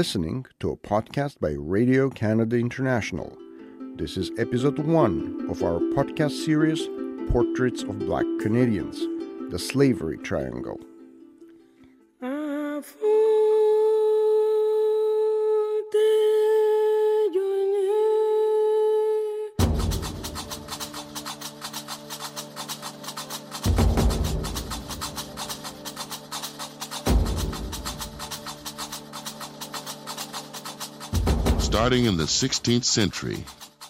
listening to a podcast by Radio Canada International. This is episode one of our podcast series, Portraits of Black Canadians The Slavery Triangle. Ah, Starting in the 16th century,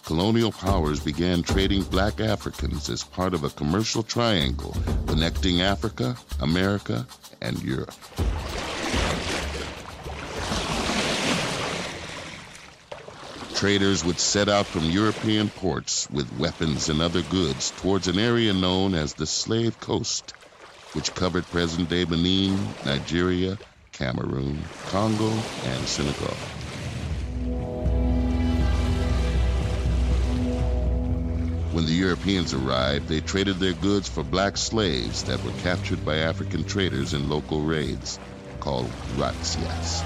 colonial powers began trading black Africans as part of a commercial triangle connecting Africa, America, and Europe. Traders would set out from European ports with weapons and other goods towards an area known as the Slave Coast, which covered present-day Benin, Nigeria, Cameroon, Congo, and Senegal. When the Europeans arrived, they traded their goods for black slaves that were captured by African traders in local raids called razzias.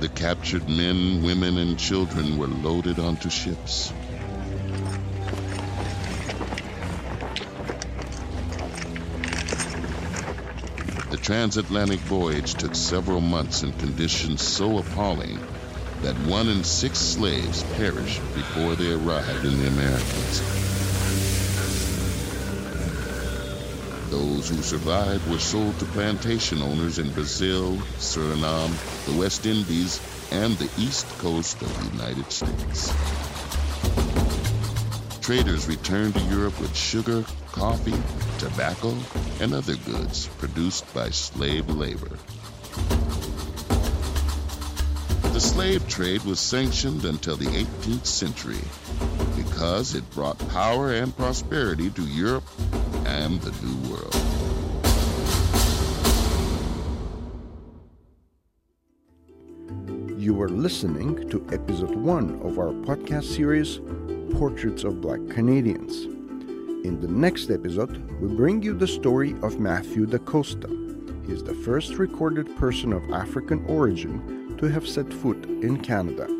The captured men, women, and children were loaded onto ships. The transatlantic voyage took several months in conditions so appalling that one in six slaves perished before they arrived in the Americas. Those who survived were sold to plantation owners in Brazil, Suriname, the West Indies, and the east coast of the United States. Traders returned to Europe with sugar, coffee, tobacco, and other goods produced by slave labor. The slave trade was sanctioned until the 18th century because it brought power and prosperity to Europe and the New World. You are listening to episode one of our podcast series, Portraits of Black Canadians. In the next episode, we bring you the story of Matthew da Costa. He is the first recorded person of African origin to have set foot in Canada.